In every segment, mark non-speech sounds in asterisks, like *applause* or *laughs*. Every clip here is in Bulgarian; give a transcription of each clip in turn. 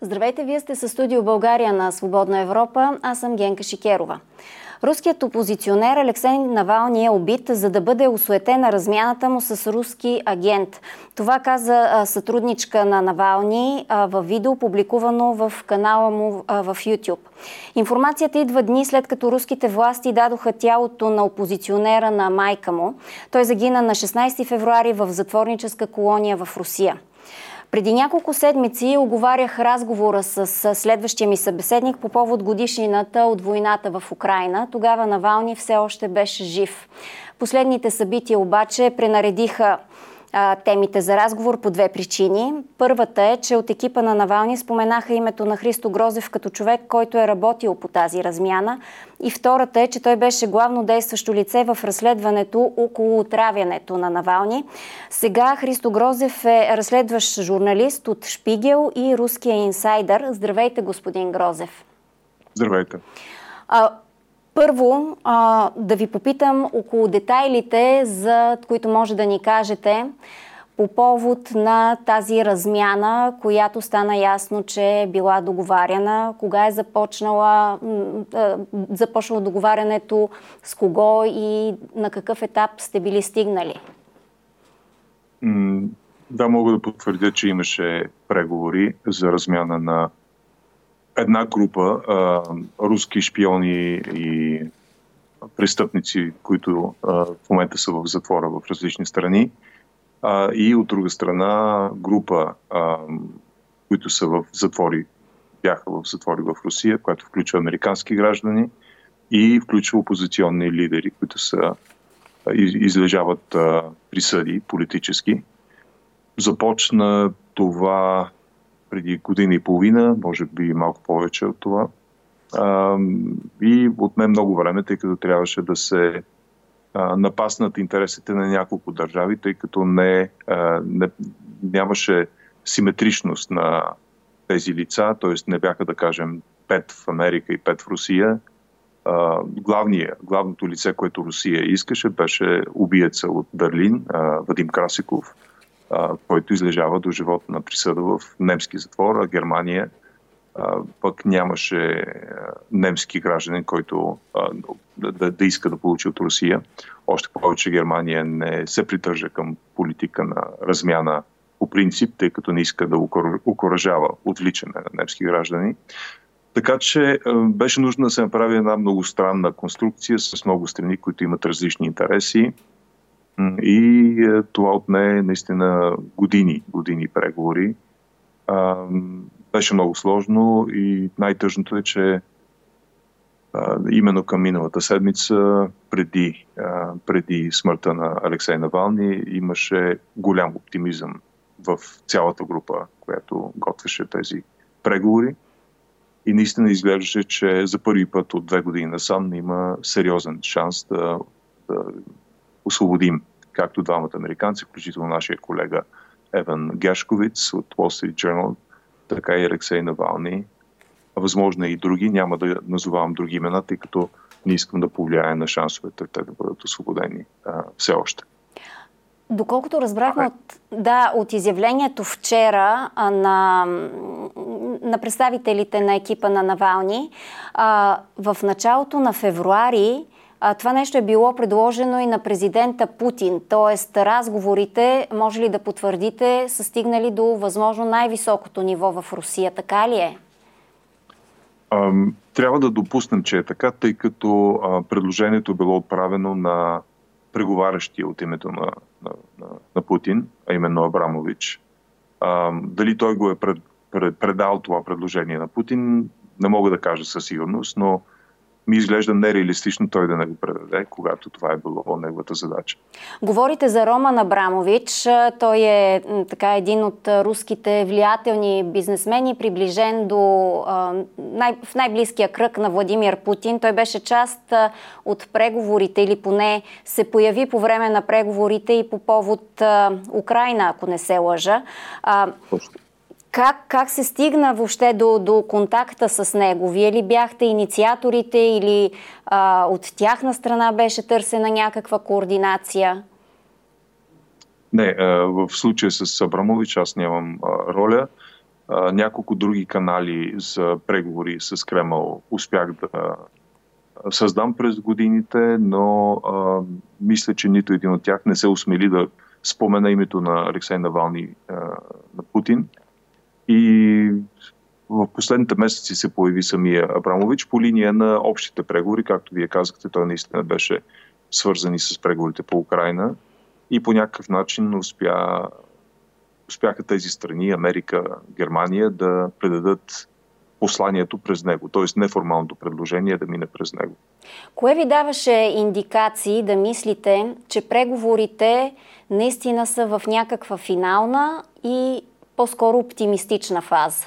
Здравейте, вие сте със студио България на Свободна Европа. Аз съм Генка Шикерова. Руският опозиционер Алексей Навални е убит, за да бъде осуетена размяната му с руски агент. Това каза сътрудничка на Навални в видео, публикувано в канала му в YouTube. Информацията идва дни след като руските власти дадоха тялото на опозиционера на майка му. Той загина на 16 февруари в затворническа колония в Русия. Преди няколко седмици оговарях разговора с следващия ми събеседник по повод годишнината от войната в Украина. Тогава Навални все още беше жив. Последните събития обаче пренаредиха а, темите за разговор по две причини. Първата е, че от екипа на Навални споменаха името на Христо Грозев като човек, който е работил по тази размяна. И втората е, че той беше главно действащо лице в разследването около отравянето на Навални. Сега Христо Грозев е разследващ журналист от Шпигел и руския инсайдър. Здравейте, господин Грозев. Здравейте. А, първо, а, да ви попитам около детайлите, за които може да ни кажете по повод на тази размяна, която стана ясно, че е била договаряна. Кога е започнала, започнало договарянето, с кого и на какъв етап сте били стигнали? Да, мога да потвърдя, че имаше преговори за размяна на една група а, руски шпиони и престъпници, които а, в момента са в затвора в различни страни. А, и от друга страна група, а, които са в затвори, бяха в затвори в Русия, която включва американски граждани и включва опозиционни лидери, които са излежават а, присъди политически. Започна това преди година и половина, може би малко повече от това. А, и отне много време, тъй като трябваше да се а, напаснат интересите на няколко държави, тъй като не, а, не, нямаше симетричност на тези лица, т.е. не бяха, да кажем, пет в Америка и пет в Русия. А, главния, главното лице, което Русия искаше, беше убиеца от Берлин, а, Вадим Красиков – който излежава до животна присъда в немски затвор, а Германия пък нямаше немски гражданин, който да, да иска да получи от Русия. Още повече Германия не се придържа към политика на размяна по принцип, тъй като не иска да укоръжава отвличане на немски граждани. Така че беше нужно да се направи една много странна конструкция с много страни, които имат различни интереси. И е, това отне наистина години, години преговори. А, беше много сложно и най-тъжното е, че а, именно към миналата седмица, преди, а, преди смъртта на Алексей Навални, имаше голям оптимизъм в цялата група, която готвеше тези преговори. И наистина изглеждаше, че за първи път от две години насам има сериозен шанс да, да освободим както двамата американци, включително нашия колега Еван Гешковиц от Wall Street Journal, така и Алексей Навални. Възможно е и други, няма да назовавам други имена, тъй като не искам да повлияе на шансовете те да бъдат освободени а, все още. Доколкото разбрахме от, да, от изявлението вчера а, на, на представителите на екипа на Навални, а, в началото на февруари това нещо е било предложено и на президента Путин, т.е. разговорите, може ли да потвърдите, са стигнали до възможно най-високото ниво в Русия. Така ли е? трябва да допуснем, че е така, тъй като предложението е било отправено на преговарящия от името на, на, на, на Путин, а именно Абрамович. Дали той го е пред, пред, предал това предложение на Путин, не мога да кажа със сигурност, но ми изглежда нереалистично той да не го предаде, когато това е било неговата задача. Говорите за Роман Абрамович. Той е така един от руските влиятелни бизнесмени, приближен до най, в най-близкия кръг на Владимир Путин. Той беше част от преговорите или поне се появи по време на преговорите и по повод Украина, ако не се лъжа. Точно. Как, как се стигна въобще до, до контакта с него? Вие ли бяхте инициаторите или а, от тяхна страна беше търсена някаква координация? Не, в случая с Абрамович аз нямам роля. няколко други канали за преговори с Кремъл успях да създам през годините, но а, мисля, че нито един от тях не се осмели да спомена името на Алексей Навални а, на Путин. И в последните месеци се появи самия Абрамович по линия на общите преговори, както вие казахте, той наистина беше свързан и с преговорите по Украина и по някакъв начин успя, успяха тези страни, Америка, Германия, да предадат посланието през него, т.е. неформалното предложение да мине през него. Кое ви даваше индикации да мислите, че преговорите наистина са в някаква финална и по-скоро оптимистична фаза?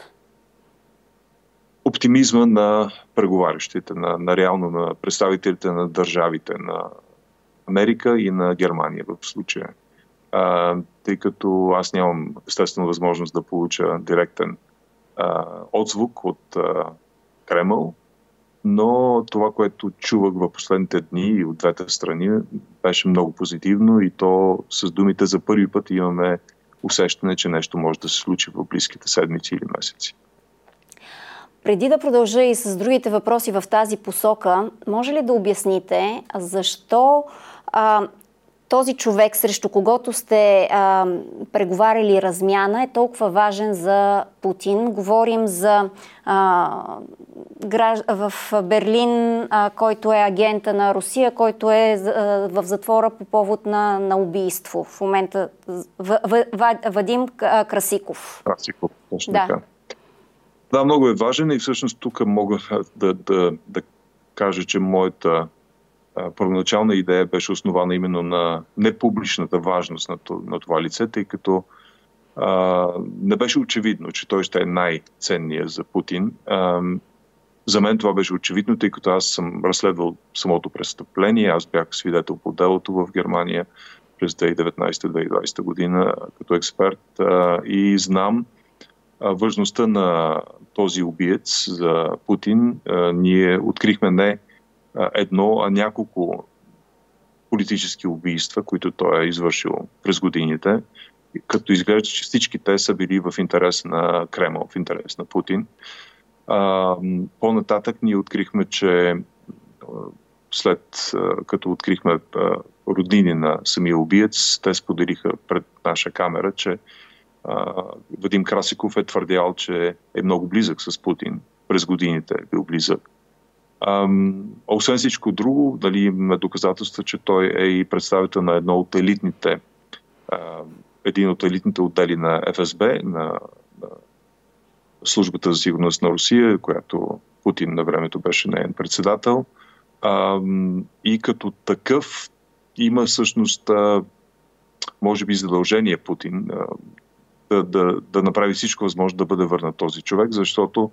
Оптимизма на преговарящите, на, на реално на представителите на държавите на Америка и на Германия в случая. А, тъй като аз нямам естествено възможност да получа директен а, отзвук от а, Кремъл, но това, което чувах в последните дни и от двете страни, беше много позитивно и то с думите за първи път имаме усещане, че нещо може да се случи в близките седмици или месеци. Преди да продължа и с другите въпроси в тази посока, може ли да обясните защо а, този човек, срещу когото сте а, преговаряли размяна, е толкова важен за Путин. Говорим за а, граж... в Берлин, а, който е агента на Русия, който е а, в затвора по повод на, на убийство. В момента в, в, в, Вадим Красиков. Красиков, точно да. така. Да, много е важен и всъщност тук мога да, да, да кажа, че моята първоначална идея беше основана именно на непубличната важност на, на това лице, тъй като а, не беше очевидно, че той ще е най-ценният за Путин. А, за мен това беше очевидно, тъй като аз съм разследвал самото престъпление. Аз бях свидетел по делото в Германия през 2019-2020 година като експерт а, и знам а, важността на този убиец за Путин. А, ние открихме не едно, а няколко политически убийства, които той е извършил през годините, като изглежда, че всички те са били в интерес на Кремъл, в интерес на Путин. по-нататък ние открихме, че след като открихме роднини на самия убиец, те споделиха пред наша камера, че Вадим Красиков е твърдял, че е много близък с Путин. През годините е бил близък. Освен всичко друго, дали имаме доказателства, че той е и представител на едно от елитните, един от елитните отдели на ФСБ, на, службата за сигурност на Русия, която Путин на времето беше неен председател. И като такъв има всъщност, може би, задължение Путин да, да, да направи всичко възможно да бъде върнат този човек, защото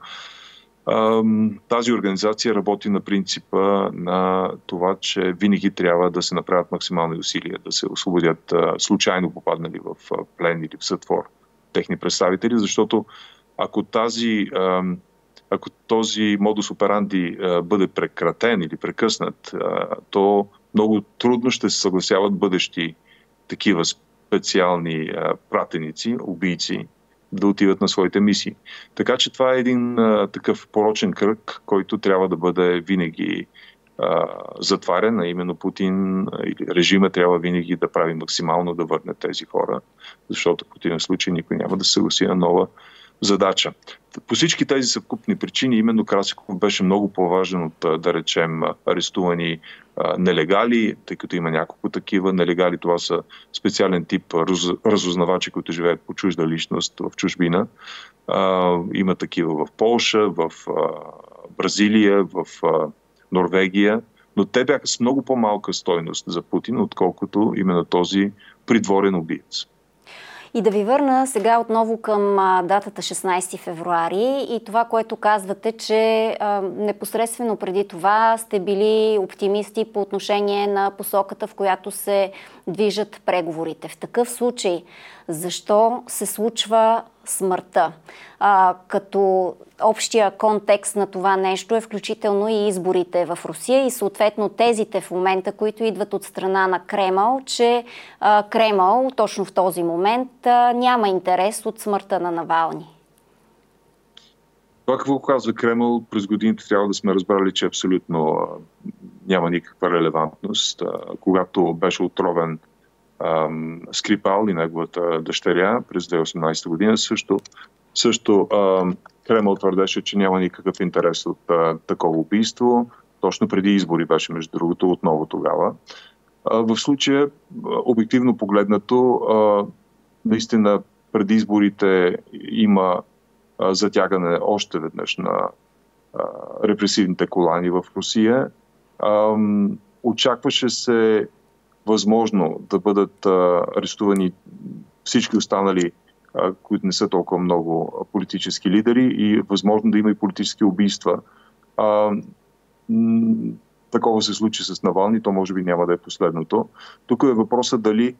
тази организация работи на принципа на това, че винаги трябва да се направят максимални усилия да се освободят случайно попаднали в плен или в сътвор техни представители, защото ако тази ако този модус операнди бъде прекратен или прекъснат, то много трудно ще се съгласяват бъдещи такива специални пратеници, убийци, да отиват на своите мисии. Така че това е един а, такъв порочен кръг, който трябва да бъде винаги а, затварен, а именно Путин или режима трябва винаги да прави максимално да върне тези хора, защото в противен случай никой няма да се съгласи на нова задача. По всички тези съвкупни причини, именно Красиков беше много по-важен от, да речем, арестувани нелегали, тъй като има няколко такива. Нелегали това са специален тип разузнавачи, които живеят по чужда личност в чужбина. Има такива в Полша, в Бразилия, в Норвегия, но те бяха с много по-малка стойност за Путин, отколкото именно този придворен убиец. И да ви върна сега отново към датата 16 февруари и това, което казвате, че непосредствено преди това сте били оптимисти по отношение на посоката, в която се движат преговорите. В такъв случай, защо се случва смъртта? А, като общия контекст на това нещо е включително и изборите в Русия и съответно тезите в момента, които идват от страна на Кремъл, че а, Кремъл точно в този момент а, няма интерес от смъртта на Навални. Това какво казва Кремъл през годините трябва да сме разбрали, че абсолютно няма никаква релевантност. Когато беше отровен а, Скрипал и неговата дъщеря през 2018 година, също, също а, Кремъл твърдеше, че няма никакъв интерес от а, такова убийство. Точно преди избори беше, между другото, отново тогава. А, в случая, обективно погледнато, а, наистина преди изборите има затягане още веднъж на репресивните колани в Русия. Очакваше се възможно да бъдат арестувани всички останали, които не са толкова много политически лидери и възможно да има и политически убийства. Такова се случи с Навални, то може би няма да е последното. Тук е въпросът дали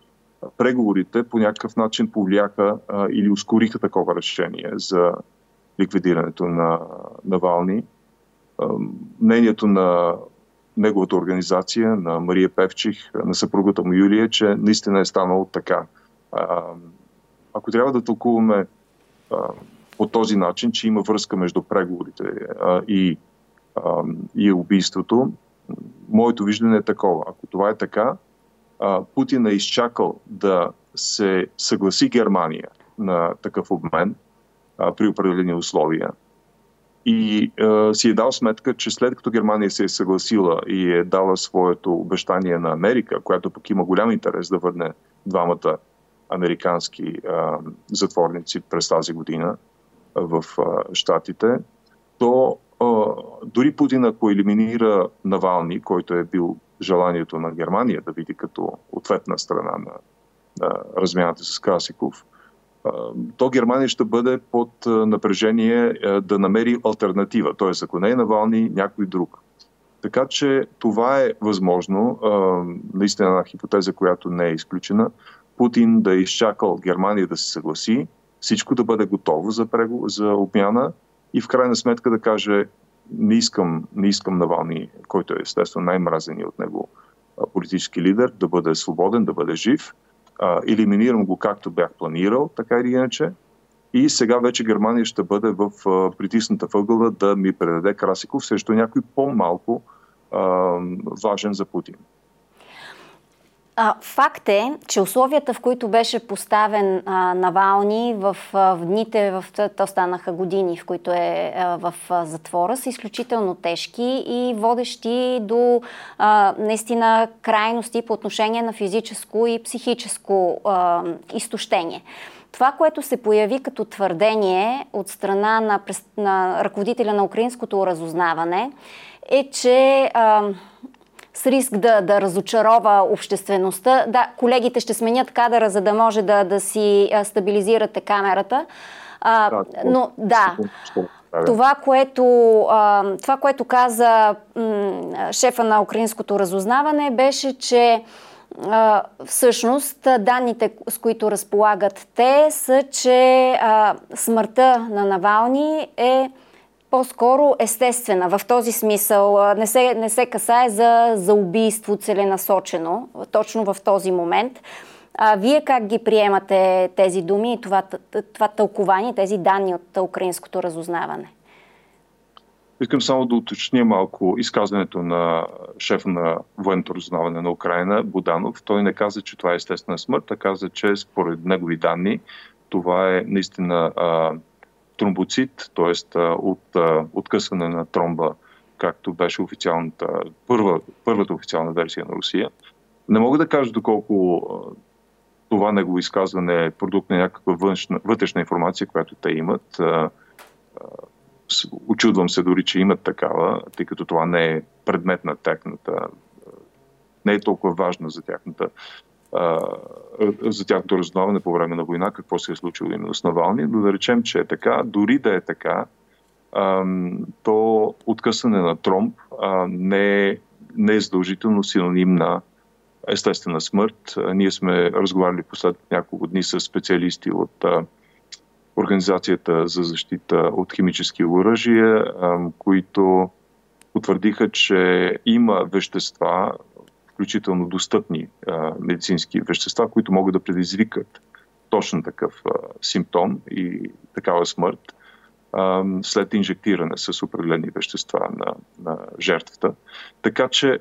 преговорите по някакъв начин повлияха а, или ускориха такова решение за ликвидирането на Навални. Мнението на неговата организация, на Мария Певчих, на съпругата му Юлия, че наистина е станало така. А, ако трябва да тълкуваме а, по този начин, че има връзка между преговорите а, и, а, и убийството, моето виждане е такова. Ако това е така, Путин е изчакал да се съгласи Германия на такъв обмен а, при определени условия. И а, си е дал сметка, че след като Германия се е съгласила и е дала своето обещание на Америка, която пък има голям интерес да върне двамата американски а, затворници през тази година в а, Штатите, то а, дори Путин, ако елиминира Навални, който е бил желанието на Германия да види като ответна страна на, на размяната с Красиков, то Германия ще бъде под напрежение да намери альтернатива, т.е. ако не е Навални, някой друг. Така че това е възможно, наистина една хипотеза, която не е изключена, Путин да е изчакал Германия да се съгласи, всичко да бъде готово за, прего... за обмяна и в крайна сметка да каже не искам, не искам Навални, който е естествено най-мразени от него политически лидер, да бъде свободен, да бъде жив. А, елиминирам го както бях планирал, така или иначе. И сега вече Германия ще бъде в а, притисната въгъла да ми предаде Красиков срещу някой по-малко а, важен за Путин. А, факт е, че условията, в които беше поставен а, Навални в, а, в дните, в, то станаха години, в които е а, в а, затвора, са изключително тежки и водещи до а, наистина крайности по отношение на физическо и психическо а, изтощение. Това, което се появи като твърдение от страна на, на ръководителя на украинското разузнаване, е, че а, с риск да, да разочарова обществеността. Да, колегите ще сменят кадъра, за да може да, да си стабилизирате камерата. А, да, но да, това което, това, което каза шефа на украинското разузнаване, беше, че всъщност данните, с които разполагат те, са, че смъртта на Навални е по-скоро естествена. В този смисъл не се, не се касае за, за убийство целенасочено, точно в този момент. А вие как ги приемате тези думи и това, това тълкование, тези данни от украинското разузнаване? Искам само да уточня малко изказването на шефа на военното разузнаване на Украина, Буданов. Той не каза, че това е естествена смърт, а каза, че според негови данни това е наистина а, тромбоцит, т.е. от откъсване на тромба, както беше официалната, първа, първата официална версия на Русия. Не мога да кажа доколко това негово изказване е продукт на някаква външна, вътрешна информация, която те имат. Очудвам се дори, че имат такава, тъй като това не е предмет на тяхната, не е толкова важно за тяхната за тяхното разузнаване по време на война, какво се е случило именно с Навални, но да речем, че е така, дори да е така, то откъсване на тромб не е, не е задължително синоним на естествена смърт. Ние сме разговаряли последните няколко дни с специалисти от Организацията за защита от химически оръжия, които потвърдиха, че има вещества, включително достъпни а, медицински вещества, които могат да предизвикат точно такъв а, симптом и такава смърт. след инжектиране с определени вещества на, на жертвата. Така че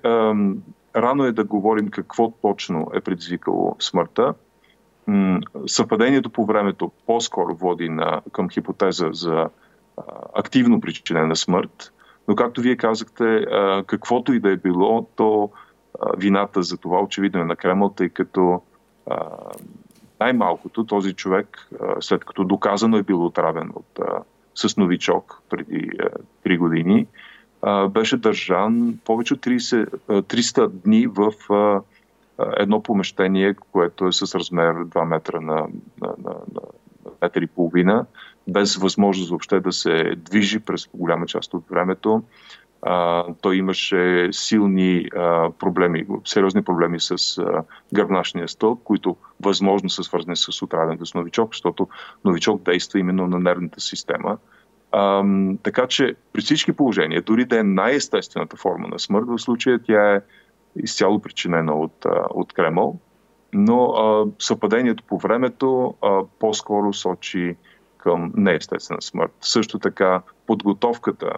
рано е да говорим какво точно е предизвикало смъртта. Съвпадението по времето по-скоро води на, към хипотеза за активно причинена смърт, но както вие казахте, каквото и да е било, то вината за това очевидно е на Кремъл, тъй като най-малкото този човек, след като доказано е бил отравен от, с новичок преди 3 години, беше държан повече от 30, 300 дни в едно помещение, което е с размер 2 метра на, на, на, на метър и половина, без възможност въобще да се движи през голяма част от времето. Той имаше силни а, проблеми, сериозни проблеми с а, гърбначния стълб, които възможно са свързани с отравянето с новичок, защото новичок действа именно на нервната система. А, така че при всички положения, дори да е най-естествената форма на смърт, в случая тя е изцяло причинена от, от Кремъл, но а, съпадението по времето а, по-скоро сочи към неестествена смърт. Също така подготовката,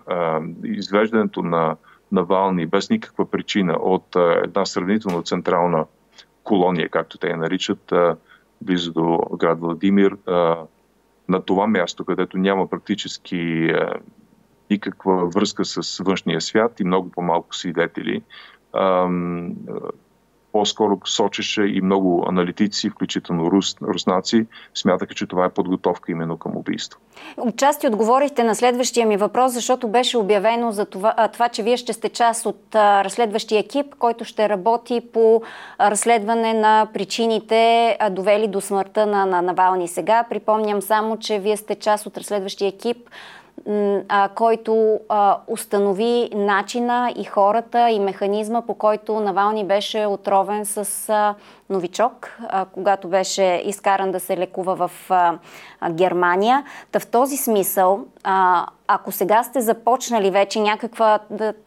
извеждането на Навални без никаква причина от една сравнително централна колония, както те я наричат, близо до град Владимир, на това място, където няма практически никаква връзка с външния свят и много по-малко свидетели, по-скоро сочеше и много аналитици, включително рус, руснаци, смятаха, че това е подготовка именно към убийство. Отчасти отговорихте на следващия ми въпрос, защото беше обявено за това, това че вие ще сте част от разследващия екип, който ще работи по разследване на причините, довели до смъртта на, на Навални сега. Припомням само, че вие сте част от разследващия екип, а, който а, установи начина и хората и механизма, по който Навални беше отровен с а, новичок, когато беше изкаран да се лекува в Германия. Та в този смисъл, ако сега сте започнали вече някаква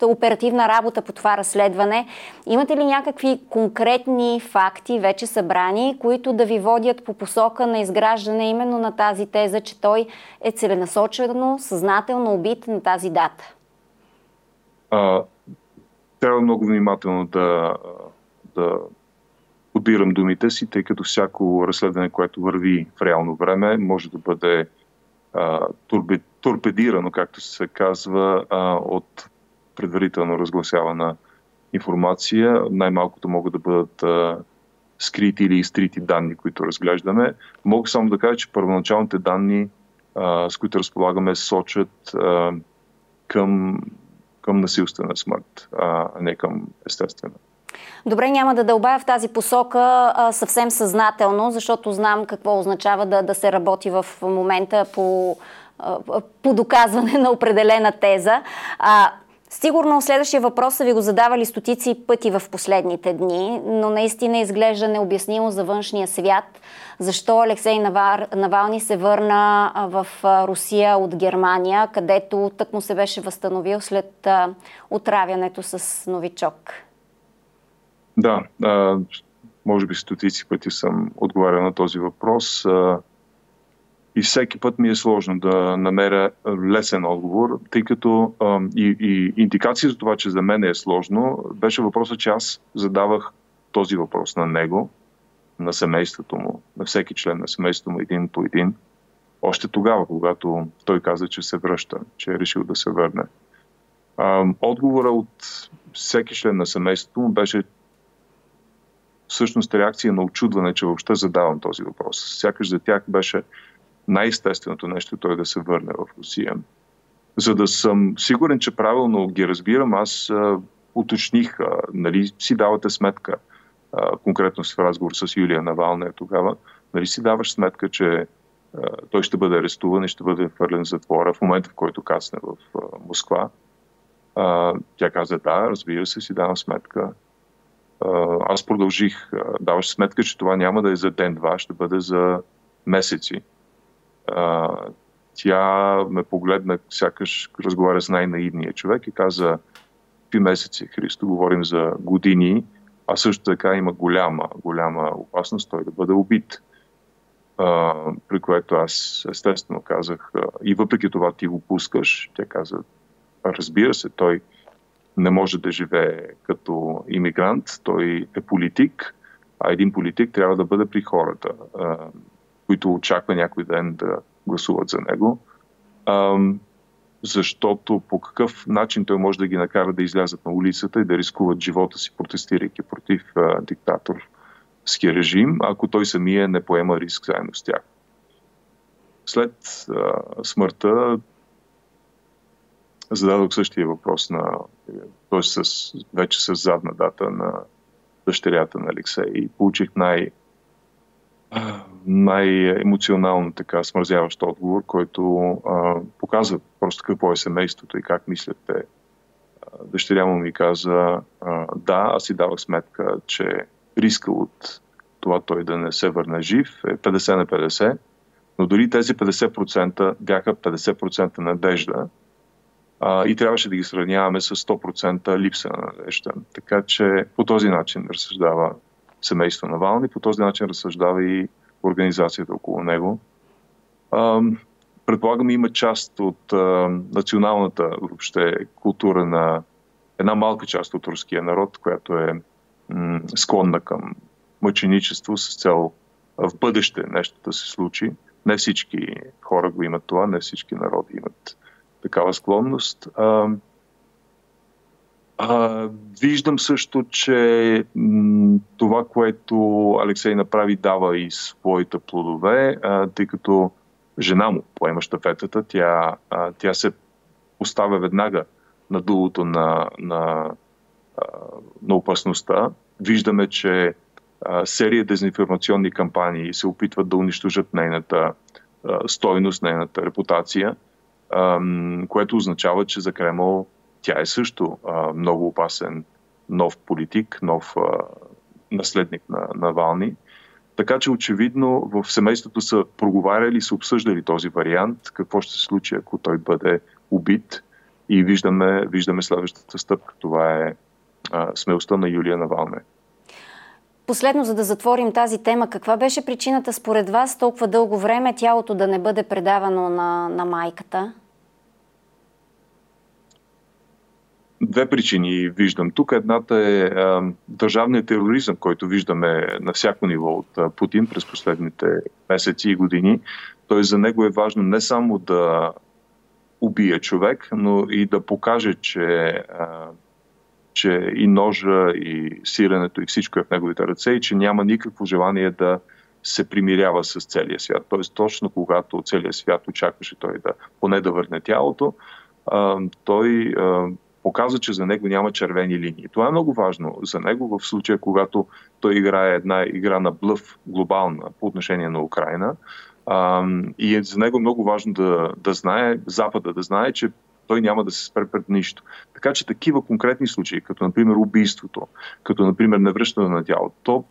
оперативна работа по това разследване, имате ли някакви конкретни факти вече събрани, които да ви водят по посока на изграждане именно на тази теза, че той е целенасочено, съзнателно убит на тази дата? А, трябва много внимателно да, да подбирам думите си, тъй като всяко разследване, което върви в реално време, може да бъде а, турби, торпедирано, както се казва, а, от предварително разгласявана информация. Най-малкото могат да бъдат а, скрити или изтрити данни, които разглеждаме. Мога само да кажа, че първоначалните данни, а, с които разполагаме, сочат а, към, към насилствена смърт, а не към естествена. Добре, няма да дълбая в тази посока а, съвсем съзнателно, защото знам какво означава да, да се работи в момента по, а, по доказване на определена теза. А, Сигурно следващия въпрос са ви го задавали стотици пъти в последните дни, но наистина изглежда необяснимо за външния свят. Защо Алексей Навар, Навални се върна в Русия от Германия, където тък му се беше възстановил след отравянето с новичок? Да, а, може би стотици пъти съм отговарял на този въпрос. А, и всеки път ми е сложно да намеря лесен отговор, тъй като а, и, и индикация за това, че за мен е сложно, беше въпросът, че аз задавах този въпрос на него, на семейството му, на всеки член на семейството му един по един, още тогава, когато той каза, че се връща, че е решил да се върне. А, отговора от всеки член на семейството му беше, всъщност реакция на очудване, че въобще задавам този въпрос. Сякаш за тях беше най-естественото нещо той да се върне в Русия. За да съм сигурен, че правилно ги разбирам, аз а, уточних, а, нали си давате сметка, а, конкретно в разговор с Юлия Навална тогава, нали си даваш сметка, че а, той ще бъде арестуван и ще бъде хвърлен в затвора в момента, в който касне в а, Москва. А, тя каза, да, разбира се, си давам сметка аз продължих. Даваш сметка, че това няма да е за ден-два, ще бъде за месеци. Тя ме погледна, сякаш разговаря с най-наивния човек и каза, какви месеци, Христо, говорим за години, а също така има голяма, голяма опасност той да бъде убит. а, при което аз естествено казах, и въпреки това ти го пускаш, тя каза, разбира се, той не може да живее като иммигрант, той е политик, а един политик трябва да бъде при хората, които очаква някой ден да гласуват за него. Защото по какъв начин той може да ги накара да излязат на улицата и да рискуват живота си, протестирайки против диктаторски режим, ако той самия не поема риск заедно с тях. След смъртта зададох същия въпрос на, т.е. С, вече с задна дата на дъщерята на Алексей и получих най- най-емоционално така смързяващ отговор, който а, показва просто какво е семейството и как мислят. Дъщеря му ми каза, а, да, аз си давах сметка, че риска от това той да не се върне жив е 50 на 50, но дори тези 50% бяха 50% надежда а, и трябваше да ги сравняваме с 100% липса на надежда. Така че по този начин разсъждава семейство на Вални, по този начин разсъждава и организацията около него. А, предполагам, има част от а, националната въобще култура на една малка част от руския народ, която е м- склонна към мъченичество с цел в бъдеще нещо да се случи. Не всички хора го имат това, не всички народи имат такава склонност. А, а, виждам също, че м- това, което Алексей направи, дава и своите плодове, а, тъй като жена му поема щафетата, тя, а, тя се поставя веднага на дулото на, на, на опасността. Виждаме, че а, серия дезинформационни кампании се опитват да унищожат нейната а, стойност, нейната репутация, което означава, че за Кремъл тя е също много опасен нов политик, нов наследник на Навални. Така че очевидно в семейството са проговаряли и са обсъждали този вариант, какво ще се случи, ако той бъде убит. И виждаме, виждаме следващата стъпка. Това е а, смелостта на Юлия Навалне. Последно, за да затворим тази тема, каква беше причината според вас толкова дълго време тялото да не бъде предавано на, на майката? Две причини виждам тук. Едната е държавният тероризъм, който виждаме на всяко ниво от Путин през последните месеци и години. Той за него е важно не само да убие човек, но и да покаже, че, а, че и ножа, и сиренето, и всичко е в неговите ръце и че няма никакво желание да се примирява с целия свят. Тоест, точно когато целият свят очакваше той да поне да върне тялото, той показва, че за него няма червени линии. Това е много важно за него в случая, когато той играе една игра на блъв глобална по отношение на Украина. А, и е за него много важно да, да знае, Запада да знае, че той няма да се спре пред нищо. Така че такива конкретни случаи, като например убийството, като например невръщане на тялото, то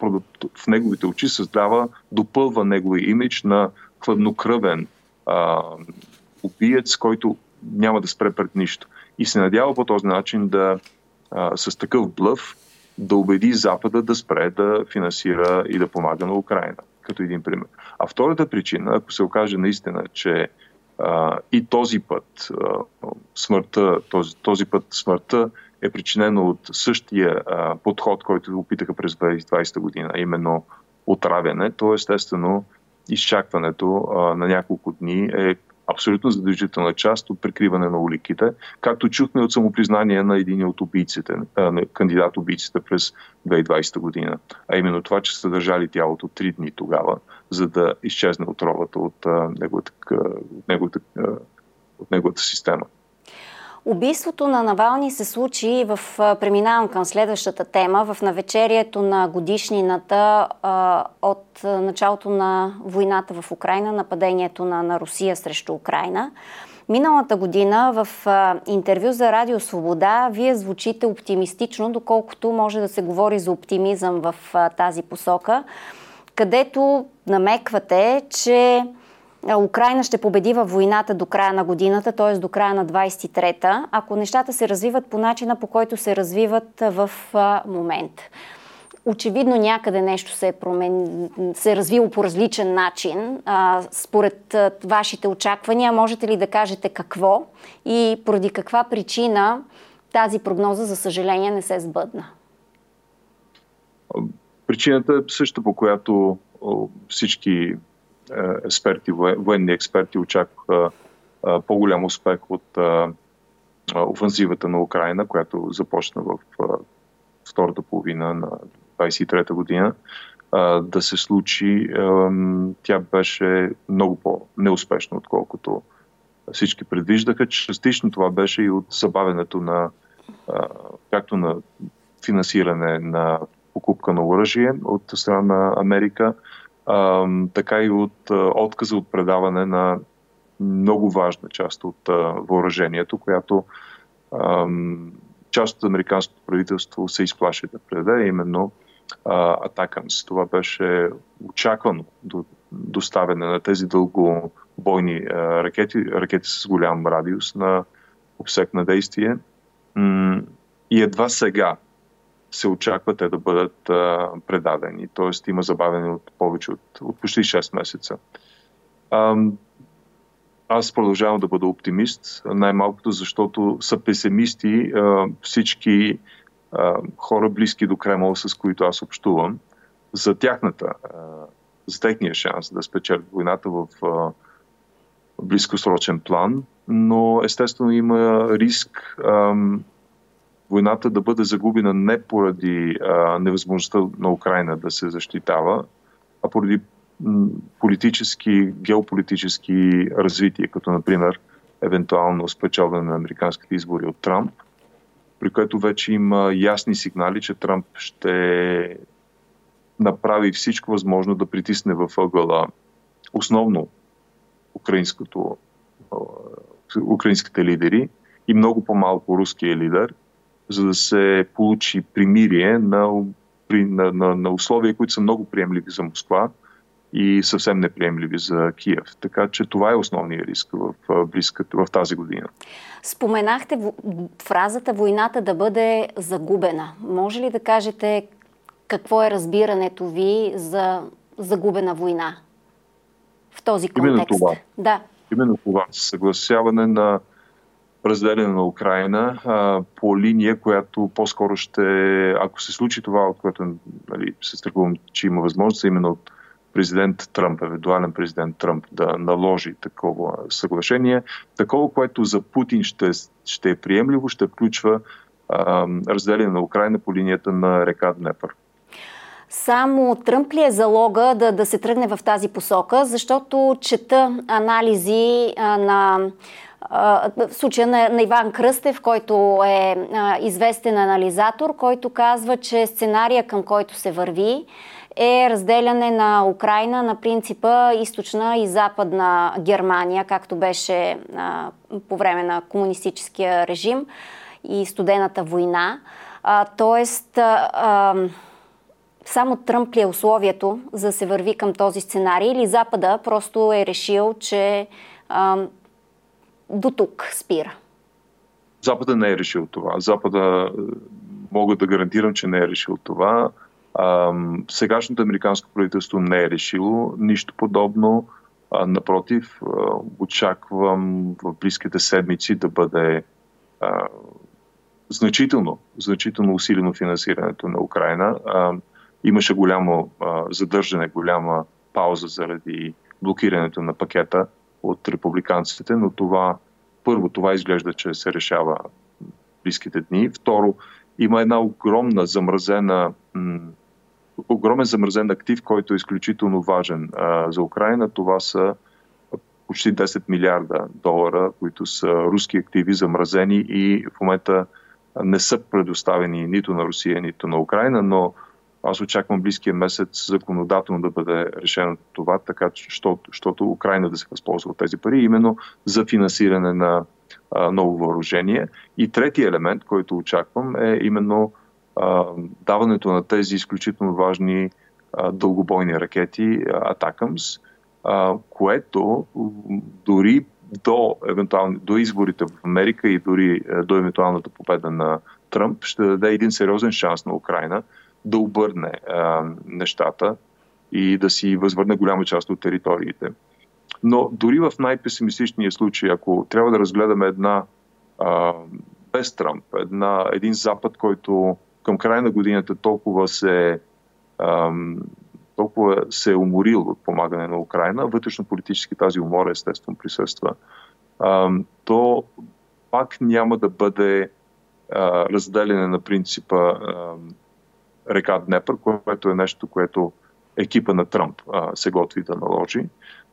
в неговите очи създава, допълва неговия имидж на хладнокръвен а, убиец, който няма да спре пред нищо и се надява по този начин да а, с такъв блъв да убеди Запада да спре да финансира и да помага на Украина, като един пример. А втората причина, ако се окаже наистина, че а, и този път а, смъртта, този, този път смъртта е причинена от същия а, подход, който опитаха през 2020 година, именно отравяне, то естествено изчакването а, на няколко дни е абсолютно задължителна част от прикриване на уликите, както чухме от самопризнание на един от убийците, на кандидат-убийците през 2020 година. А именно това, че са държали тялото три дни тогава, за да изчезне отровата от неговата, от неговата система. Убийството на Навални се случи в, преминавам към следващата тема, в навечерието на годишнината а, от началото на войната в Украина, нападението на, на Русия срещу Украина. Миналата година в а, интервю за Радио Свобода вие звучите оптимистично, доколкото може да се говори за оптимизъм в а, тази посока, където намеквате, че Украина ще победи във войната до края на годината, т.е. до края на 23-та, ако нещата се развиват по начина, по който се развиват в момент. очевидно някъде нещо се е, промен... се е развило по различен начин. А, според а, вашите очаквания, можете ли да кажете какво и поради каква причина тази прогноза, за съжаление, не се сбъдна? Причината е същата, по която всички експерти, военни експерти очакваха по-голям успех от офензивата на Украина, която започна в втората половина на 23-та година да се случи. Тя беше много по-неуспешна, отколкото всички предвиждаха. Частично това беше и от забавянето на както на финансиране на покупка на оръжие от страна на Америка, така и от отказа от предаване на много важна част от въоръжението, която част от американското правителство се изплаши да предаде, именно Атакамс. Това беше очаквано до доставяне на тези дългобойни ракети, ракети с голям радиус на обсек на действие. И едва сега се очаква те да бъдат предадени. Тоест има забавяне от повече от, от почти 6 месеца. Аз продължавам да бъда оптимист, най-малкото защото са песимисти всички хора близки до Кремъл, с които аз общувам, за тяхната, за техния шанс да спечелят войната в близкосрочен план, но естествено има риск войната да бъде загубена не поради невъзможността на Украина да се защитава, а поради политически, геополитически развитие, като например евентуално спечелване на американските избори от Трамп, при което вече има ясни сигнали, че Трамп ще направи всичко възможно да притисне в ъгъла основно украинското, украинските лидери и много по-малко руския лидер, за да се получи примирие на, на, на, на условия, които са много приемливи за Москва, и съвсем неприемливи за Киев. Така че това е основният риск в, близката, в тази година. Споменахте фразата войната да бъде загубена. Може ли да кажете какво е разбирането ви за загубена война в този контекст? Именно това. Да. Именно това. Съгласяване на разделяне на Украина а, по линия, която по-скоро ще, ако се случи това, от което нали, се страхувам, че има възможност, именно от президент Тръмп, евентуален президент Тръмп да наложи такова съглашение. Такова, което за Путин ще, ще е приемливо, ще включва а, разделение на Украина по линията на река Днепър. Само Тръмп ли е залога да, да се тръгне в тази посока, защото чета анализи а, на в случая на, на Иван Кръстев, който е а, известен анализатор, който казва, че сценария към който се върви е разделяне на Украина на принципа източна и западна Германия, както беше а, по време на комунистическия режим и студената война. А, тоест, а, само Тръмп ли е условието за да се върви към този сценарий или Запада просто е решил, че а, до тук спира? Запада не е решил това. Запада мога да гарантирам, че не е решил това. А, сегашното американско правителство не е решило нищо подобно. А, напротив, а, очаквам в близките седмици да бъде а, значително, значително усилено финансирането на Украина. А, имаше голямо а, задържане, голяма пауза заради блокирането на пакета от републиканците, но това първо, това изглежда, че се решава близките дни. Второ, има една огромна замразена огромен замразен актив, който е изключително важен за Украина. Това са почти 10 милиарда долара, които са руски активи замразени и в момента не са предоставени нито на Русия, нито на Украина, но аз очаквам близкия месец законодателно да бъде решено това, така защото Украина да се възползва от тези пари, именно за финансиране на а, ново въоръжение. И третия елемент, който очаквам е именно даването на тези изключително важни а, дългобойни ракети Атакамс, което дори до, до изборите в Америка и дори до евентуалната победа на Тръмп ще даде един сериозен шанс на Украина да обърне а, нещата и да си възвърне голяма част от териториите. Но дори в най-песимистичния случай, ако трябва да разгледаме една а, без Тръмп, една, един Запад, който към края на годината толкова се, ам, толкова се е уморил от помагане на Украина, вътрешно политически тази умора естествено присъства, ам, то пак няма да бъде а, разделяне на принципа а, река Днепър, което е нещо, което екипа на Тръмп а, се готви да наложи.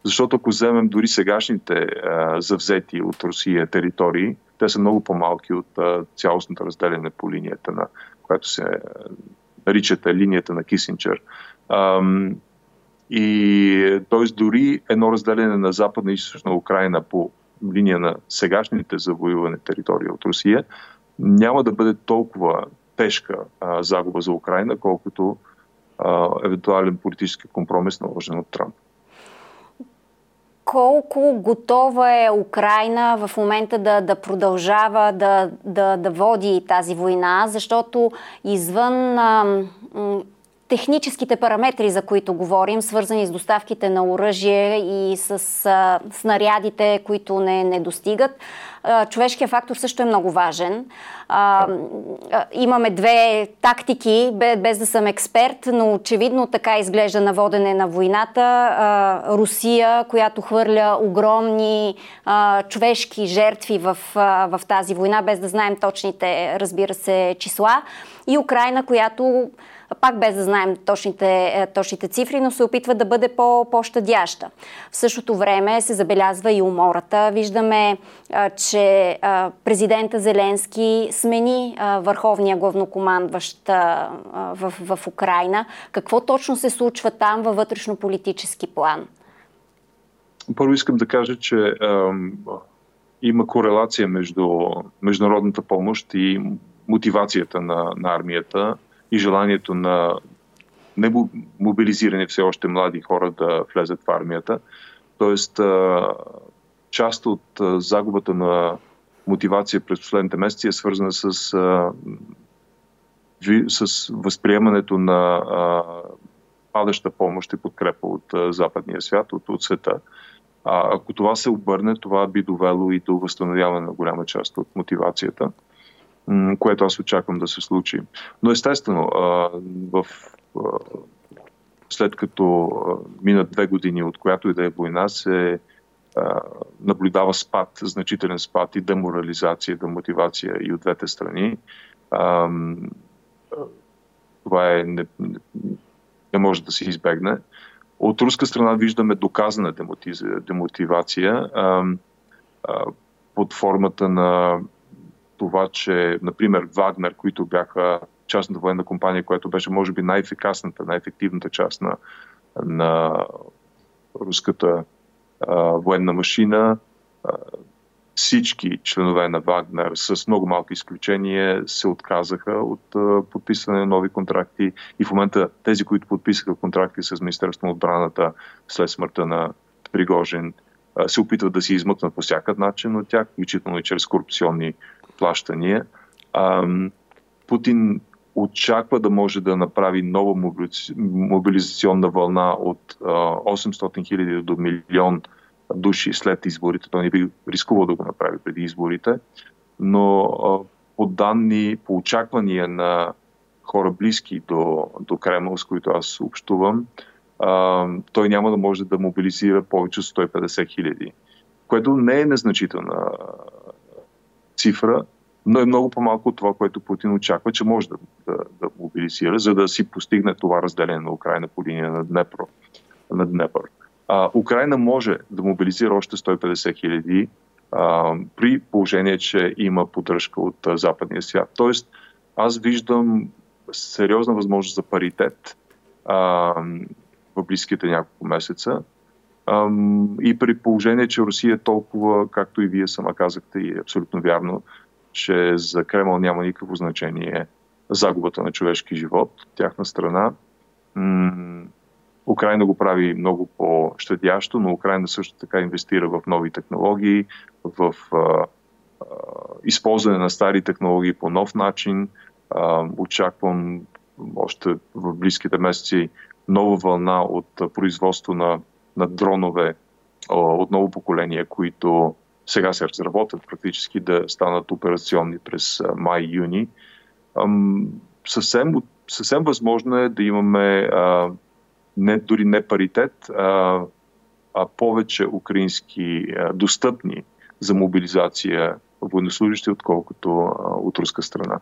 Защото ако вземем дори сегашните а, завзети от Русия територии, те са много по-малки от а, цялостното разделяне по линията на, която се наричате линията на Кисинчер. А, и т.е. дори едно разделяне на Западна и Източна Украина по линия на сегашните завоюване територии от Русия няма да бъде толкова тежка а, загуба за Украина, колкото а, евентуален политически компромис наложен от Трамп колко готова е Украина в момента да, да продължава да, да, да води тази война, защото извън а, техническите параметри, за които говорим, свързани с доставките на оръжие и с а, снарядите, които не, не достигат, човешкият фактор също е много важен. А, имаме две тактики, без да съм експерт, но очевидно така изглежда на водене на войната. А, Русия, която хвърля огромни а, човешки жертви в, а, в тази война, без да знаем точните, разбира се, числа. И Украина, която пак без да знаем точните, е, точните цифри, но се опитва да бъде по, по-щадяща. В същото време се забелязва и умората. Виждаме, че президента Зеленски смени върховния главнокомандващ в, в Украина. Какво точно се случва там във вътрешно-политически план? Първо искам да кажа, че има корелация между международната помощ и мотивацията на, на армията и желанието на немобилизирани все още млади хора да влезат в армията. Тоест, част от загубата на мотивация през последните месеци е свързана с, с възприемането на падаща помощ и подкрепа от западния свят, от, от света. А, ако това се обърне, това би довело и до възстановяване на голяма част от мотивацията което аз очаквам да се случи. Но естествено, в, след като минат две години, от която и да е война, се наблюдава спад, значителен спад и деморализация, демотивация и от двете страни. Това е, не, не може да се избегне. От руска страна виждаме доказана демотивация под формата на това, че, например, Вагнер, които бяха частната военна компания, която беше, може би, най-ефикасната, най-ефективната част на, на руската а, военна машина, а, всички членове на Вагнер, с много малко изключение, се отказаха от а, подписване на нови контракти. И в момента тези, които подписаха контракти с Министерството на отбраната след смъртта на Пригожин, се опитват да се измъкнат по всякакъв начин от тях, включително и чрез корупционни плащания. А, Путин очаква да може да направи нова мобилизационна вълна от 800 хиляди до милион души след изборите. Той не би рискувал да го направи преди изборите, но по данни, по очаквания на хора близки до, до Кремъл, с които аз общувам, той няма да може да мобилизира повече от 150 хиляди, което не е незначителна цифра, но е много по-малко от това, което Путин очаква, че може да, да, да мобилизира, за да си постигне това разделение на Украина по линия на, Днепро, на Днепър. А, Украина може да мобилизира още 150 хиляди при положение, че има поддръжка от а, западния свят. Тоест, аз виждам сериозна възможност за паритет а, в близките няколко месеца. И при положение, че Русия е толкова, както и вие сама казахте, и е абсолютно вярно, че за Кремъл няма никакво значение загубата на човешки живот, тяхна страна. Украина го прави много по-щадящо, но Украина също така инвестира в нови технологии, в а, а, използване на стари технологии по нов начин. А, очаквам още в близките месеци нова вълна от производство на, на дронове от ново поколение, които сега се разработят практически да станат операционни през май-юни. Съвсем, съвсем възможно е да имаме не, дори не паритет, а, а повече украински достъпни за мобилизация военнослужащи, отколкото от руска страна.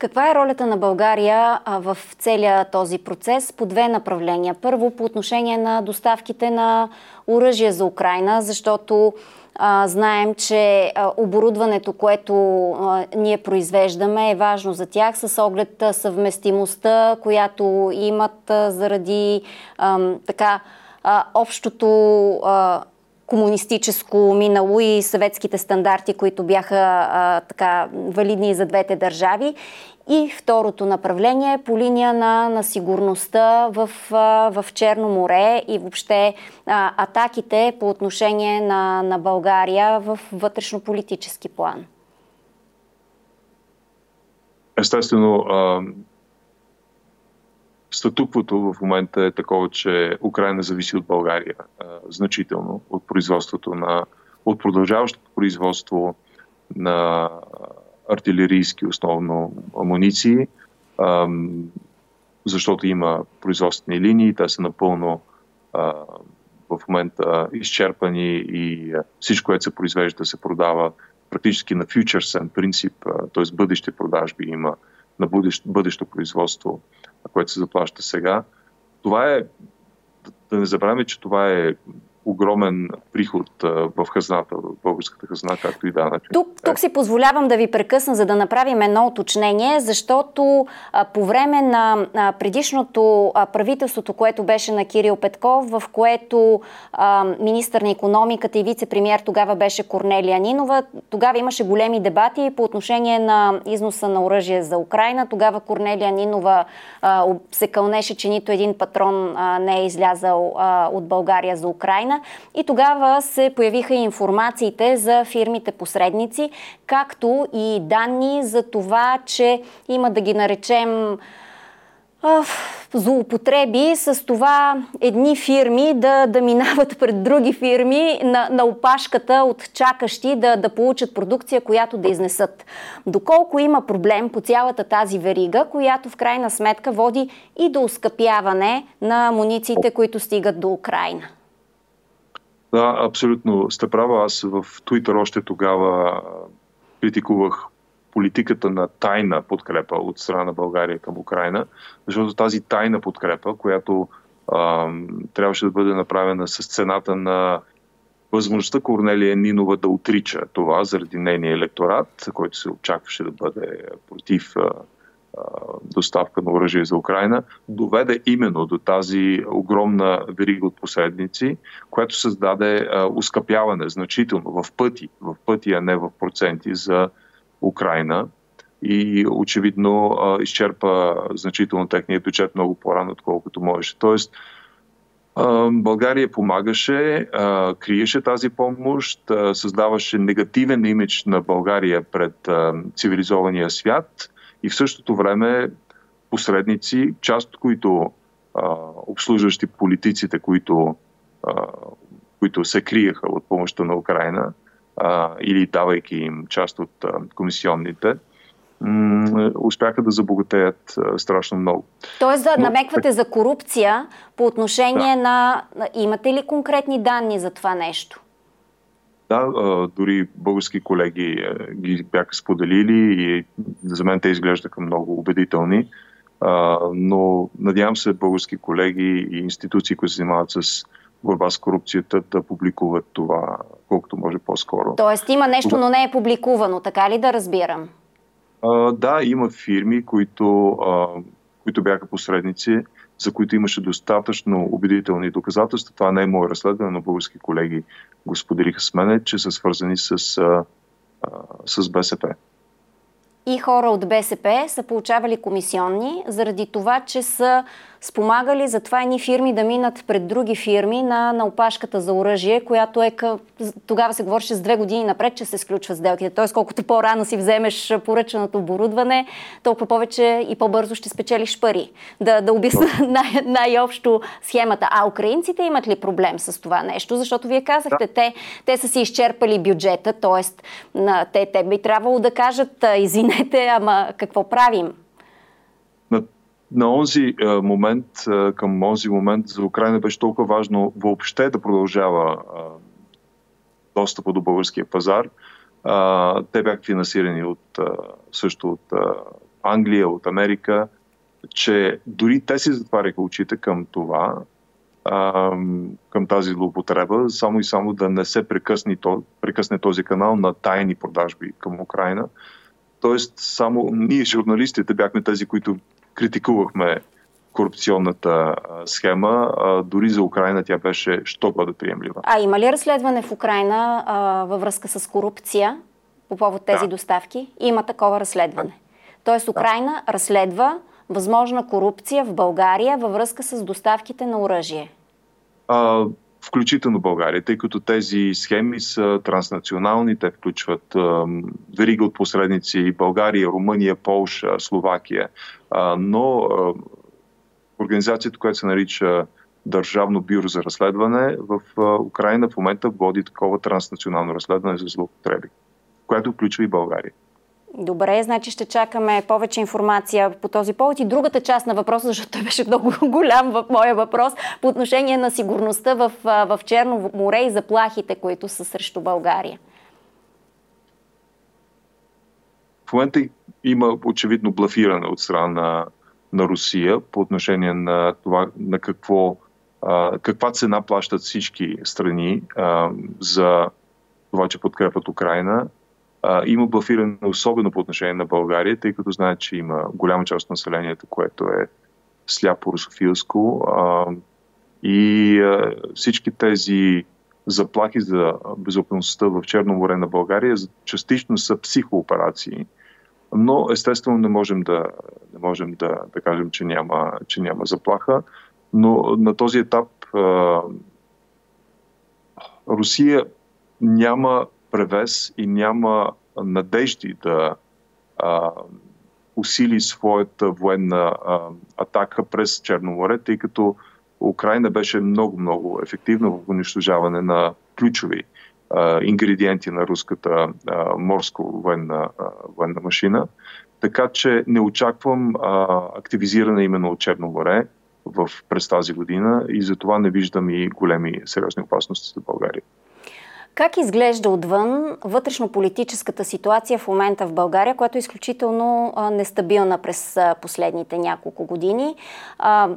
Каква е ролята на България в целия този процес по две направления? Първо, по отношение на доставките на оръжие за Украина, защото а, знаем, че а, оборудването, което а, ние произвеждаме, е важно за тях с оглед съвместимостта, която имат заради така общото. Комунистическо минало и съветските стандарти, които бяха а, така валидни за двете държави. И второто направление е по линия на, на сигурността в, в Черно море и въобще а, атаките по отношение на, на България в вътрешно-политически план. Естествено, а, статуквото в момента е такова, че Украина зависи от България значително, от производството на, от продължаващото производство на артилерийски основно амуниции, защото има производствени линии, те са напълно в момента изчерпани и всичко, което се произвежда, се продава практически на фьючерсен принцип, т.е. бъдещи продажби има на бъдещо, бъдещо производство, което се заплаща сега. Това е, да не забравяме, че това е огромен приход в хазната, в българската хазна, както и данъчи. Тук, тук си позволявам да ви прекъсна, за да направим едно уточнение, защото а, по време на а, предишното а, правителството, което беше на Кирил Петков, в което а, министър на економиката и вице-премьер тогава беше Корнелия Нинова, тогава имаше големи дебати по отношение на износа на оръжие за Украина. Тогава Корнелия Нинова а, се кълнеше, че нито един патрон а, не е излязал а, от България за Украина. И тогава се появиха информациите за фирмите посредници, както и данни за това, че има да ги наречем злоупотреби с това едни фирми да, да минават пред други фирми на, на опашката от чакащи да, да получат продукция, която да изнесат. Доколко има проблем по цялата тази верига, която в крайна сметка води и до ускъпяване на амунициите, които стигат до Украина? Да, абсолютно сте права. Аз в Твитър още тогава критикувах политиката на тайна подкрепа от страна на България към Украина, защото тази тайна подкрепа, която а, трябваше да бъде направена с цената на възможността Корнелия Нинова да отрича това заради нейния електорат, който се очакваше да бъде против а, доставка на оръжие за Украина, доведе именно до тази огромна верига от посредници, която създаде ускъпяване значително в пъти, в пъти, а не в проценти за Украина и очевидно изчерпа значително техния бюджет много по-рано, отколкото можеше. Тоест, България помагаше, криеше тази помощ, създаваше негативен имидж на България пред цивилизования свят и в същото време посредници, част от които а, обслужващи политиците, които, а, които се криеха от помощта на Украина а, или давайки им част от а, комисионните, успяха да забогатеят страшно много. Тоест да намеквате за корупция по отношение да. на... Имате ли конкретни данни за това нещо? Да, дори български колеги ги бяха споделили и за мен те изглеждаха много убедителни. Но надявам се български колеги и институции, които се занимават с борба с корупцията, да публикуват това колкото може по-скоро. Тоест има нещо, но не е публикувано, така ли да разбирам? Да, има фирми, които, които бяха посредници за които имаше достатъчно убедителни доказателства. Това не е мое разследване, но български колеги го споделиха с мене, че са свързани с, а, с БСП. И хора от БСП са получавали комисионни заради това, че са спомагали за това едни фирми да минат пред други фирми на, на опашката за оръжие, която е къ... тогава се говореше с две години напред, че се сключва сделките. Тоест, колкото по-рано си вземеш поръчаното оборудване, толкова повече и по-бързо ще спечелиш пари. Да, да обясна *laughs* най- най-общо схемата. А украинците имат ли проблем с това нещо? Защото вие казахте, да. те, те са си изчерпали бюджета, т.е. те, те би трябвало да кажат, извинете, ама какво правим? На, онзи е, момент, е, към онзи момент за Украина беше толкова важно въобще да продължава е, достъпа до българския пазар. Те бяха финансирани от, също от Англия, от Америка, че дори те си затваряха очите към това, към тази злоупотреба, само и само да не се прекъсне, прекъсне този канал на тайни продажби към Украина. Тоест, само ние, журналистите, бяхме тези, които критикувахме корупционната схема. Дори за Украина тя беше що бъде приемлива. А има ли разследване в Украина а, във връзка с корупция по повод тези да. доставки? Има такова разследване. Тоест Украина да. разследва възможна корупция в България във връзка с доставките на оръжие? А, включително България, тъй като тези схеми са транснационални, те включват верига от посредници България, Румъния, Полша, Словакия, а, но а, организацията, която се нарича Държавно бюро за разследване в а, Украина в момента води такова транснационално разследване за злоупотреби, което включва и България. Добре, значи ще чакаме повече информация по този повод. И другата част на въпроса, защото той беше много *laughs* голям в моя въпрос, по отношение на сигурността в, в Черно море и заплахите, които са срещу България. В момента има очевидно блафиране от страна на, Русия по отношение на това на какво, каква цена плащат всички страни за това, че подкрепят Украина има блафиране особено по отношение на България, тъй като знаят, че има голяма част от населението, което е сляпо русофилско. И всички тези заплахи за безопасността в Черно море на България частично са психооперации, но естествено не можем да, не можем да, да кажем, че няма, че няма заплаха, но на този етап Русия няма превес и няма надежди да а, усили своята военна а, атака през Черно море, тъй като Украина беше много-много ефективна в унищожаване на ключови а, ингредиенти на руската морско военна, военна машина. Така че не очаквам а, активизиране именно от Черно море в, през тази година и затова не виждам и големи сериозни опасности за България. Как изглежда отвън вътрешно-политическата ситуация в момента в България, която е изключително нестабилна през последните няколко години?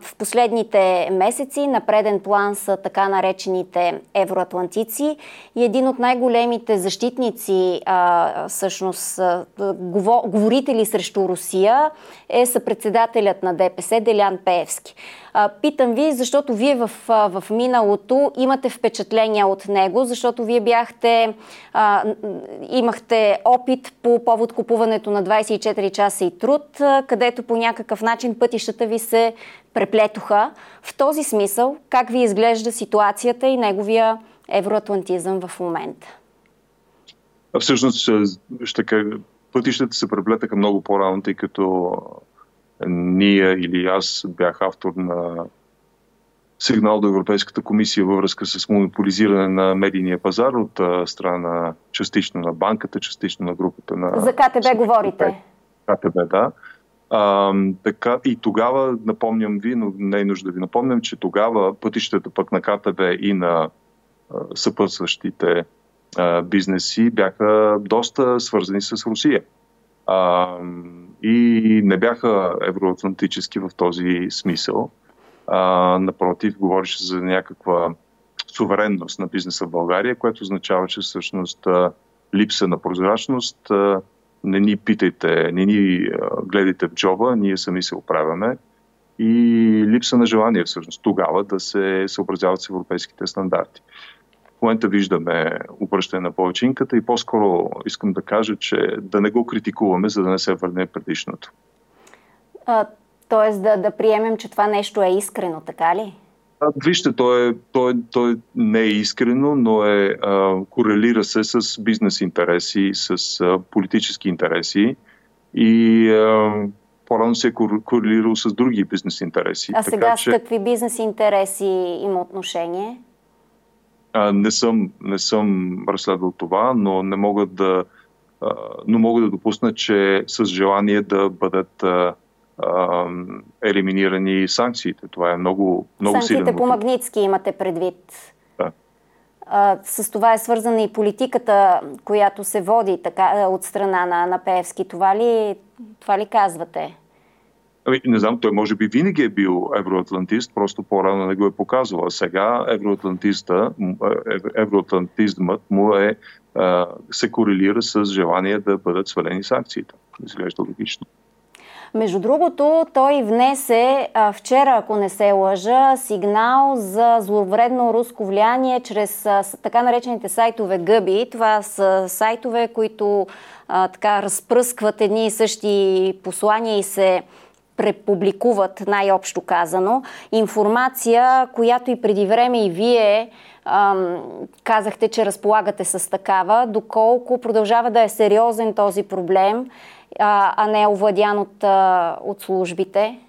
В последните месеци на преден план са така наречените евроатлантици и един от най-големите защитници, всъщност говорители срещу Русия е съпредседателят на ДПС Делян Пеевски. Питам ви, защото вие в, в миналото имате впечатления от него, защото вие бяхте, а, имахте опит по повод купуването на 24 часа и труд, където по някакъв начин пътищата ви се преплетоха. В този смисъл, как ви изглежда ситуацията и неговия евроатлантизъм в момента? Всъщност, ще кажа, пътищата се преплетаха много по-рано, тъй като ние или аз бях автор на сигнал до Европейската комисия във връзка с монополизиране на медийния пазар от страна частично на банката, частично на групата на... За КТБ говорите? КТБ, да. А, така, и тогава, напомням ви, но не е нужда да ви напомням, че тогава пътищата пък на КТБ и на а, съпътстващите а, бизнеси бяха доста свързани с Русия. А, и не бяха евроатлантически в този смисъл. А, напротив, говореше за някаква суверенност на бизнеса в България, което означава, че всъщност липса на прозрачност, не ни питайте, не ни гледайте в джоба, ние сами се оправяме и липса на желание всъщност тогава да се съобразяват с европейските стандарти момента виждаме обръщане на повечинката и по-скоро искам да кажа, че да не го критикуваме, за да не се върне предишното. Тоест да, да приемем, че това нещо е искрено, така ли? А, вижте, то, е, то, е, то е, не е искрено, но е, а, корелира се с бизнес интереси, с а, политически интереси и а, по-рано се е корелирал с други бизнес интереси. А сега така, с какви бизнес интереси има отношение? А, не, съм, не съм разследвал това, но не мога да, а, но мога да допусна, че с желание да бъдат а, а, елиминирани санкциите. Това е много, много Санкциите силен. по Магницки имате предвид. Да. А, с това е свързана и политиката, която се води така, от страна на, на Пеевски. Това ли, това ли казвате? Ами, не знам, той може би винаги е бил евроатлантист, просто по-рано не го е показвал. Сега евроатлантиста, евроатлантизмът му е, се корелира с желание да бъдат свалени санкциите. Изглежда логично. Между другото, той внесе а, вчера, ако не се лъжа, сигнал за зловредно руско влияние чрез а, така наречените сайтове гъби. Това са сайтове, които а, така разпръскват едни и същи послания и се препубликуват, най-общо казано, информация, която и преди време и вие ам, казахте, че разполагате с такава, доколко продължава да е сериозен този проблем, а, а не е овладян от, а, от службите?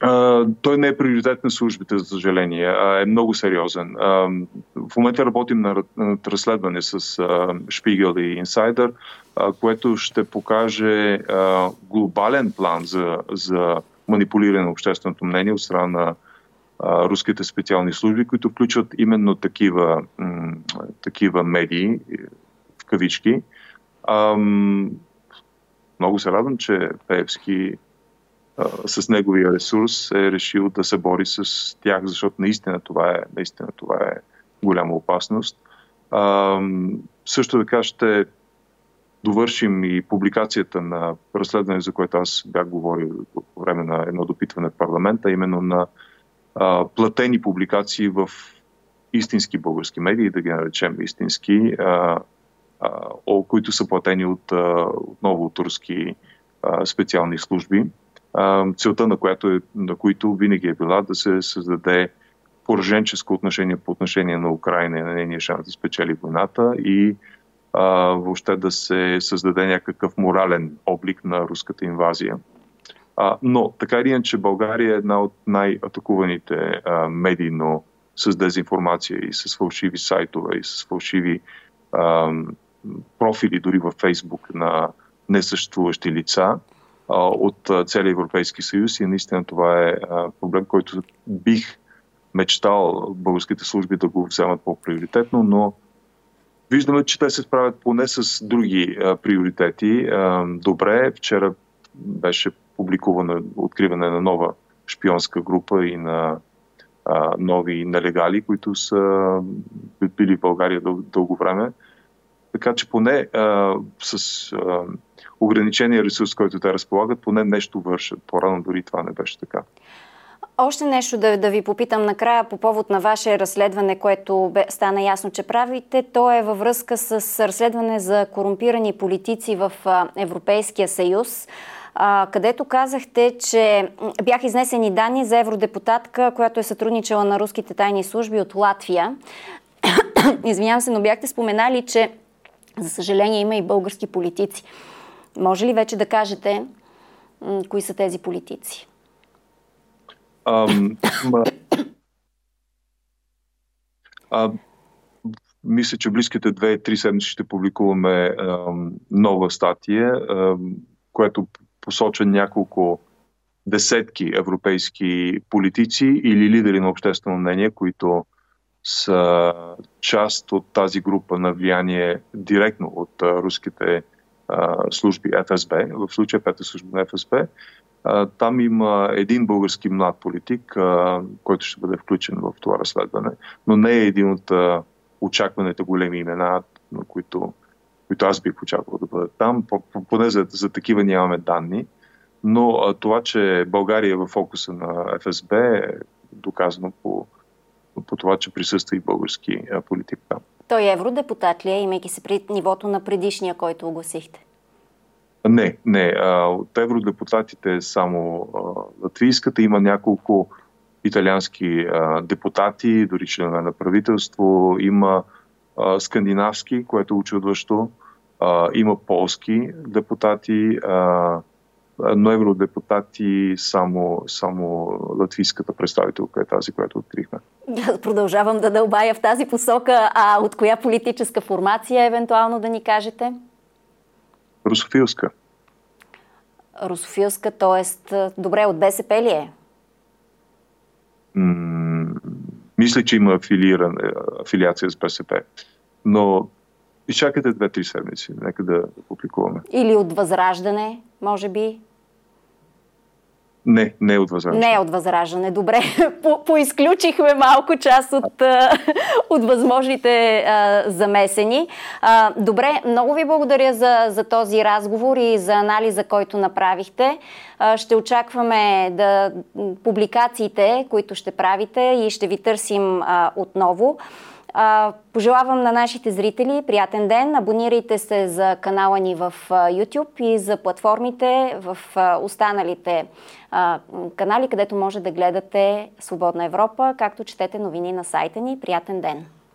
Uh, той не е приоритет на службите, за съжаление. Uh, е много сериозен. Uh, в момента работим на, на разследване с Шпигел и Инсайдер, което ще покаже глобален план за, за манипулиране на общественото мнение от страна на руските специални служби, които включват именно такива, м- такива медии, в кавички. Много се радвам, че Певски с неговия ресурс е решил да се бори с тях, защото наистина това е, наистина това е голяма опасност. А, също така ще довършим и публикацията на разследване, за което аз бях говорил по време на едно допитване в парламента, именно на а, платени публикации в истински български медии, да ги наречем истински, а, които са платени от, отново от турски специални служби целта на, която е, на които винаги е била да се създаде пораженческо отношение по отношение на Украина и на нейния шанс да спечели войната и а, въобще да се създаде някакъв морален облик на руската инвазия. А, но така или иначе България е една от най-атакуваните а, медийно с дезинформация и с фалшиви сайтове и с фалшиви а, профили дори във Фейсбук на несъществуващи лица от целия Европейски съюз и наистина това е проблем, който бих мечтал българските служби да го вземат по-приоритетно, но виждаме, че те се справят поне с други приоритети. Добре, вчера беше публикувано откриване на нова шпионска група и на нови нелегали, които са били в България дълго време. Така че поне а, с а, ограничения ресурс, който те разполагат, поне нещо вършат. По-рано дори това не беше така. Още нещо да, да ви попитам накрая по повод на ваше разследване, което бе, стана ясно, че правите. То е във връзка с разследване за корумпирани политици в а, Европейския съюз, където казахте, че бяха изнесени данни за евродепутатка, която е сътрудничала на руските тайни служби от Латвия. *coughs* Извинявам се, но бяхте споменали, че за съжаление има и български политици. Може ли вече да кажете кои са тези политици? Ам, ма, а, мисля, че близките две-три седмици ще публикуваме ам, нова статия, ам, която посочва няколко десетки европейски политици или лидери на обществено мнение, които са част от тази група на влияние директно от руските служби ФСБ, в случая пета служба на ФСБ. Там има един български млад политик, който ще бъде включен в това разследване, но не е един от очакваните големи имена, на които, които аз бих очаквал да бъдат там. Поне за, за такива нямаме данни. Но това, че България е в фокуса на ФСБ е доказано по по това, че присъства и български политик там. Той е евродепутат ли е, имайки се пред нивото на предишния, който огласихте? Не, не. От евродепутатите е само латвийската. Има няколко италиански депутати, дори членове на правителство. Има скандинавски, което е очудващо. Има полски депутати, но евродепутати само, само латвийската представителка е тази, която открихме. Аз продължавам да дълбая в тази посока. А от коя политическа формация евентуално да ни кажете? Русофилска. Русофилска, т.е. добре, от БСП ли е? М- мисля, че има афилиран, афилиация с БСП. Но изчакайте две-три седмици. Нека да публикуваме. Или от Възраждане, може би? Не, не е от възраждане. Не е от възраждане. Добре, *laughs* по- поизключихме малко част от, *laughs* от възможните а, замесени. А, добре, много ви благодаря за, за този разговор и за анализа, който направихте. А, ще очакваме да публикациите, които ще правите и ще ви търсим а, отново. Пожелавам на нашите зрители приятен ден. Абонирайте се за канала ни в YouTube и за платформите в останалите канали, където може да гледате Свободна Европа, както четете новини на сайта ни. Приятен ден!